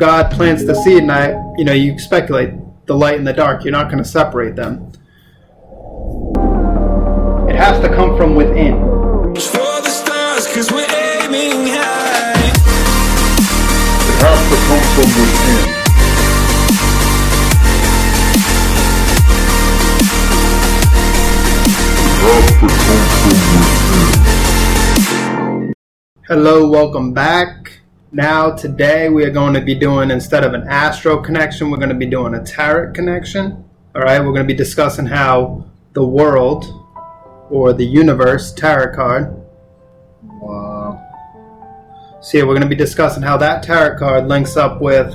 God plants the seed, and I, you know, you speculate the light and the dark. You're not going to separate them. It has to come from within. For the stars, cause we're aiming high. It has to come from within. It has to come from within. Hello, welcome back. Now, today we are going to be doing, instead of an astro connection, we're going to be doing a tarot connection. All right, we're going to be discussing how the world or the universe tarot card. Wow. So, yeah, we're going to be discussing how that tarot card links up with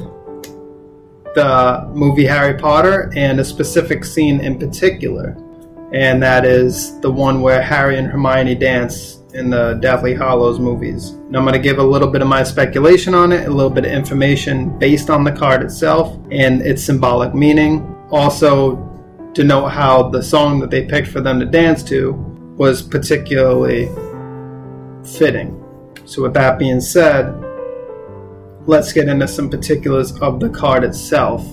the movie Harry Potter and a specific scene in particular. And that is the one where Harry and Hermione dance in the Deathly Hallows movies. And I'm going to give a little bit of my speculation on it, a little bit of information based on the card itself and its symbolic meaning. Also, to note how the song that they picked for them to dance to was particularly fitting. So, with that being said, let's get into some particulars of the card itself.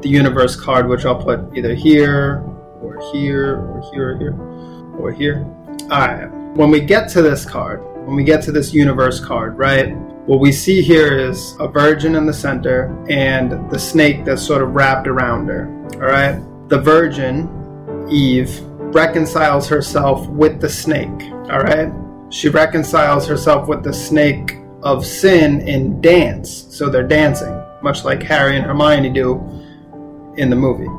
The universe card, which I'll put either here, or here, or here, or here, or here. Alright, when we get to this card, when we get to this universe card, right, what we see here is a virgin in the center and the snake that's sort of wrapped around her. Alright, the virgin, Eve, reconciles herself with the snake. Alright, she reconciles herself with the snake of sin in dance. So they're dancing, much like Harry and Hermione do in the movie.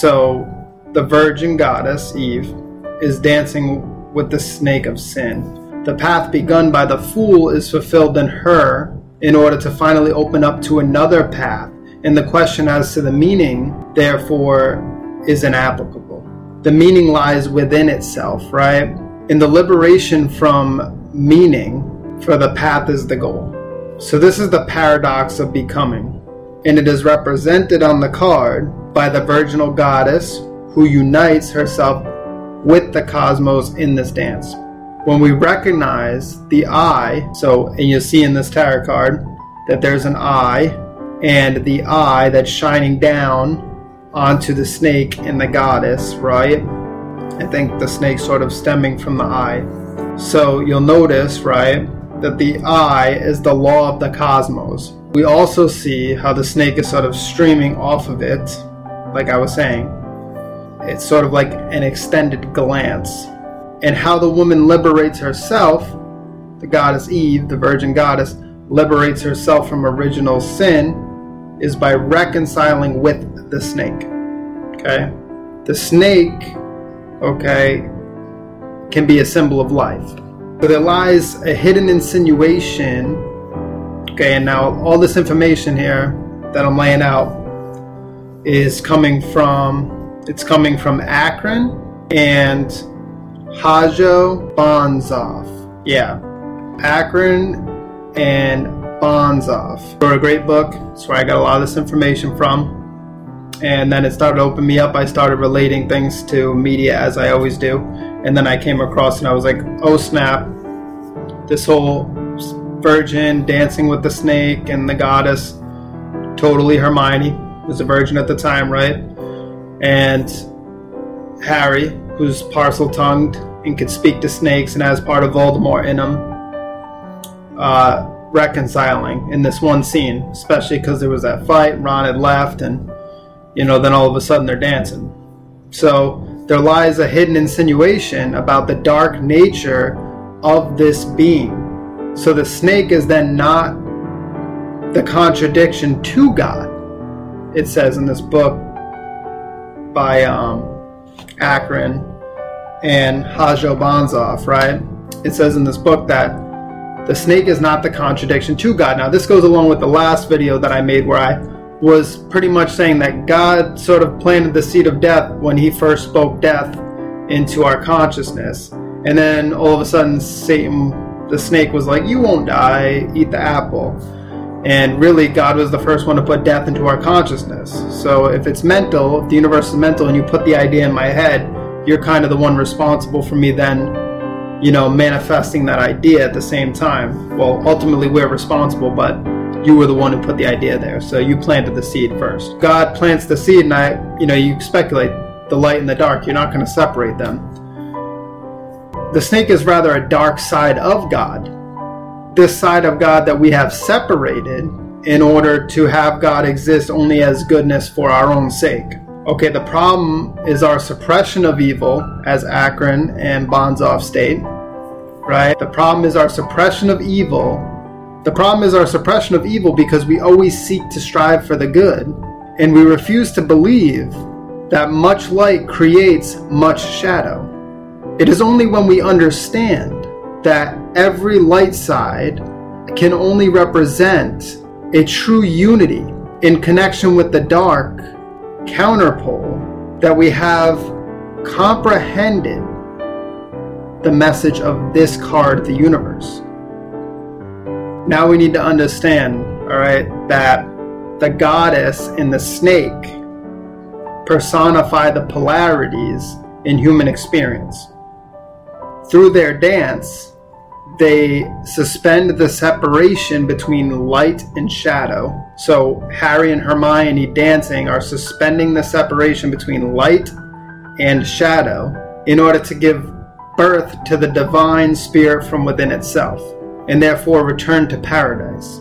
So the virgin goddess, Eve, is dancing with the snake of sin. The path begun by the fool is fulfilled in her in order to finally open up to another path. And the question as to the meaning, therefore, is inapplicable. The meaning lies within itself, right? In the liberation from meaning, for the path is the goal. So, this is the paradox of becoming, and it is represented on the card by the virginal goddess who unites herself with the cosmos in this dance. When we recognize the eye, so, and you see in this tarot card that there's an eye, and the eye that's shining down onto the snake and the goddess, right? I think the snake sort of stemming from the eye. So you'll notice, right, that the eye is the law of the cosmos. We also see how the snake is sort of streaming off of it, like I was saying. It's sort of like an extended glance. And how the woman liberates herself, the goddess Eve, the virgin goddess, liberates herself from original sin is by reconciling with the snake. Okay? The snake, okay, can be a symbol of life. So there lies a hidden insinuation. Okay, and now all this information here that I'm laying out is coming from it's coming from Akron and Hajo Banzhaf. Yeah, Akron and Banzhaf. Wrote a great book. That's where I got a lot of this information from. And then it started to open me up. I started relating things to media as I always do. And then I came across and I was like, oh snap, this whole virgin dancing with the snake and the goddess, totally Hermione was a virgin at the time, right? And Harry, who's Parseltongued and could speak to snakes and has part of Voldemort in him, uh, reconciling in this one scene, especially because there was that fight, Ron had left, and you know, then all of a sudden they're dancing. So there lies a hidden insinuation about the dark nature of this being. So the snake is then not the contradiction to God. It says in this book by um, Akron and Hajo Banzhaf, right? It says in this book that the snake is not the contradiction to God. Now, this goes along with the last video that I made where I was pretty much saying that God sort of planted the seed of death when he first spoke death into our consciousness. And then all of a sudden, Satan, the snake, was like, You won't die, eat the apple. And really, God was the first one to put death into our consciousness. So if it's mental, if the universe is mental, and you put the idea in my head, you're kind of the one responsible for me then, you know, manifesting that idea at the same time. Well, ultimately, we're responsible, but you were the one who put the idea there. So you planted the seed first. God plants the seed, and I, you know, you speculate the light and the dark. You're not going to separate them. The snake is rather a dark side of God. This side of God that we have separated in order to have God exist only as goodness for our own sake. Okay, the problem is our suppression of evil, as Akron and Banzhaf state, right? The problem is our suppression of evil. The problem is our suppression of evil because we always seek to strive for the good, and we refuse to believe that much light creates much shadow. It is only when we understand that every light side can only represent a true unity in connection with the dark counterpole that we have comprehended the message of this card, the universe. Now we need to understand, all right, that the goddess and the snake personify the polarities in human experience. Through their dance, they suspend the separation between light and shadow. So, Harry and Hermione dancing are suspending the separation between light and shadow in order to give birth to the divine spirit from within itself, and therefore return to paradise.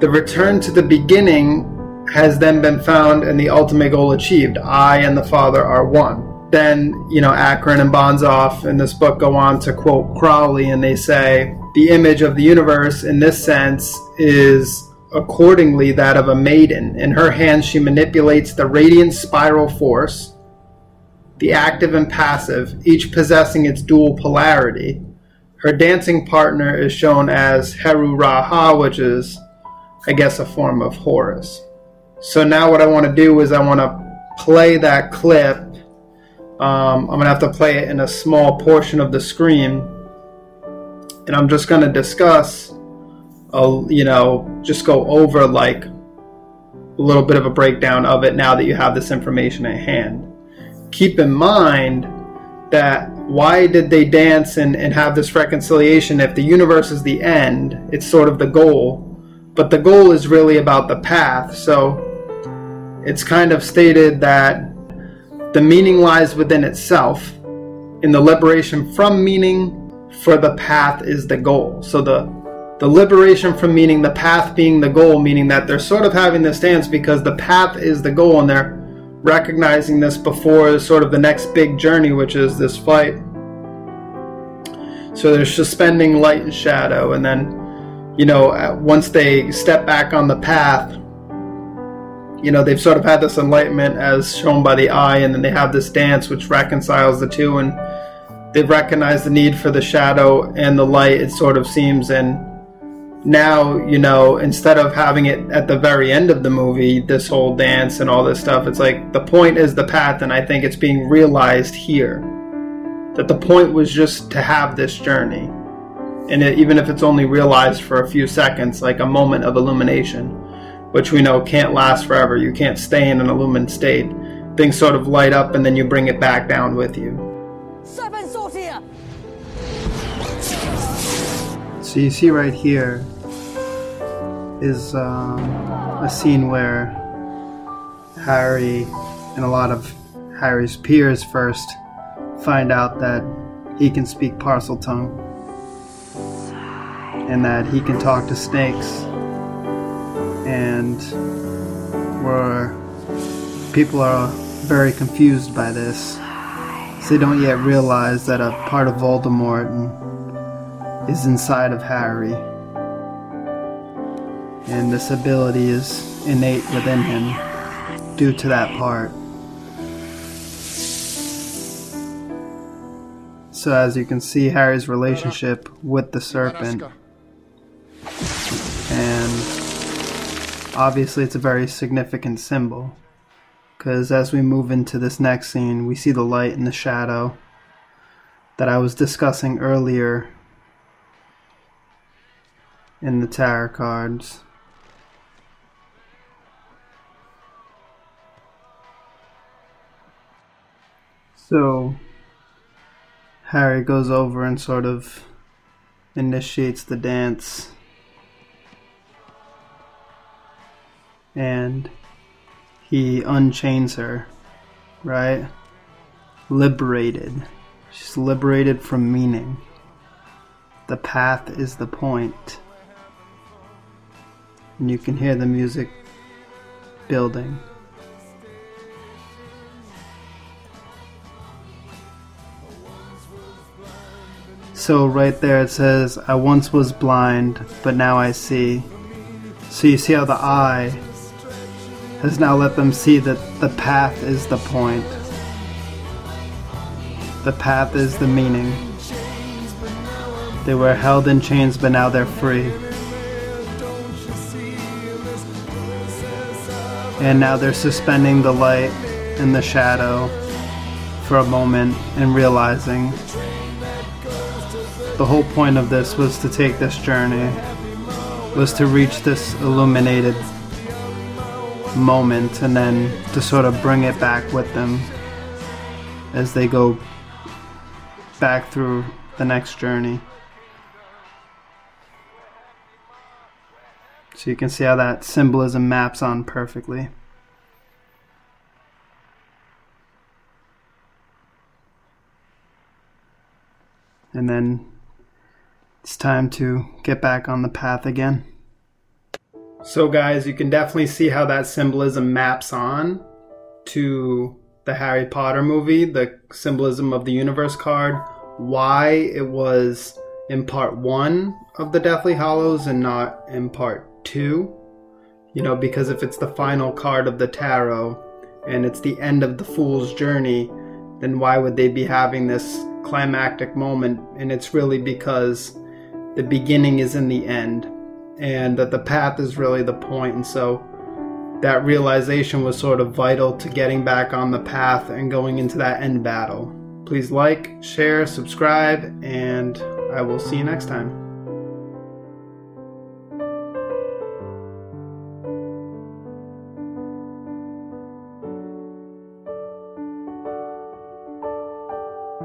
The return to the beginning has then been found and the ultimate goal achieved. I and the Father are one. Then, you know, Akron and Banzhaf in this book go on to quote Crowley, and they say, The image of the universe in this sense is accordingly that of a maiden. In her hands, she manipulates the radiant spiral force, the active and passive, each possessing its dual polarity. Her dancing partner is shown as Heru-ra-ha, which is, I guess, a form of Horus. So now what I want to do is I want to play that clip. Um, I'm to have to play it in a small portion of the screen. And I'm just to discuss, a, you know, just go over like a little bit of a breakdown of it now that you have this information at hand. Keep in mind that why did they dance and, and have this reconciliation if the universe is the end? It's sort of the goal. But the goal is really about the path. So it's kind of stated that the meaning lies within itself. In the liberation from meaning, for the path is the goal. So the the liberation from meaning, the path being the goal, meaning that they're sort of having this dance because the path is the goal, and they're recognizing this before sort of the next big journey, which is this fight. So they're suspending light and shadow, and then, you know, uh, once they step back on the path, you know they've sort of had this enlightenment as shown by the eye and then they have this dance which reconciles the two and they've recognized the need for the shadow and the light it sort of seems. And now you know instead of having it at the very end of the movie this whole dance and all this stuff it's like the point is the path and i think it's being realized here that the point was just to have this journey. And it, even if it's only realized for a few seconds like a moment of illumination which we know can't last forever. You can't stay in an illumined state. Things sort of light up and then you bring it back down with you. So you see right here is um, a scene where Harry and a lot of Harry's peers first find out that he can speak Parseltongue and that he can talk to snakes and where people are very confused by this. They don't yet realize that a part of Voldemort is inside of Harry. And this ability is innate within him due to that part. So, as you can see, Harry's relationship with the serpent and obviously it's a very significant symbol because as we move into this next scene we see the light and the shadow that I was discussing earlier in the tarot cards. So Harry goes over and sort of initiates the dance and he unchains her, right? Liberated. She's liberated from meaning. The path is the point. And you can hear the music building. So, right there it says, I once was blind, but now I see. So, you see how the eye has now let them see that the path is the point. The path is the meaning. They were held in chains, but now they're free. And now they're suspending the light and the shadow for a moment and realizing the whole point of this was to take this journey, was to reach this illuminated moment and then to sort of bring it back with them as they go back through the next journey. So you can see how that symbolism maps on perfectly. And then it's time to get back on the path again. So, guys, you can definitely see how that symbolism maps on to the Harry Potter movie, the symbolism of the universe card, why it was in part one of the Deathly Hallows and not in part two. You know, because if it's the final card of the tarot and it's the end of the Fool's journey, then why would they be having this climactic moment? And it's really because the beginning is in the end and that the path is really the point and so that realization was sort of vital to getting back on the path and going into that end battle. Please like share subscribe and i will see you next time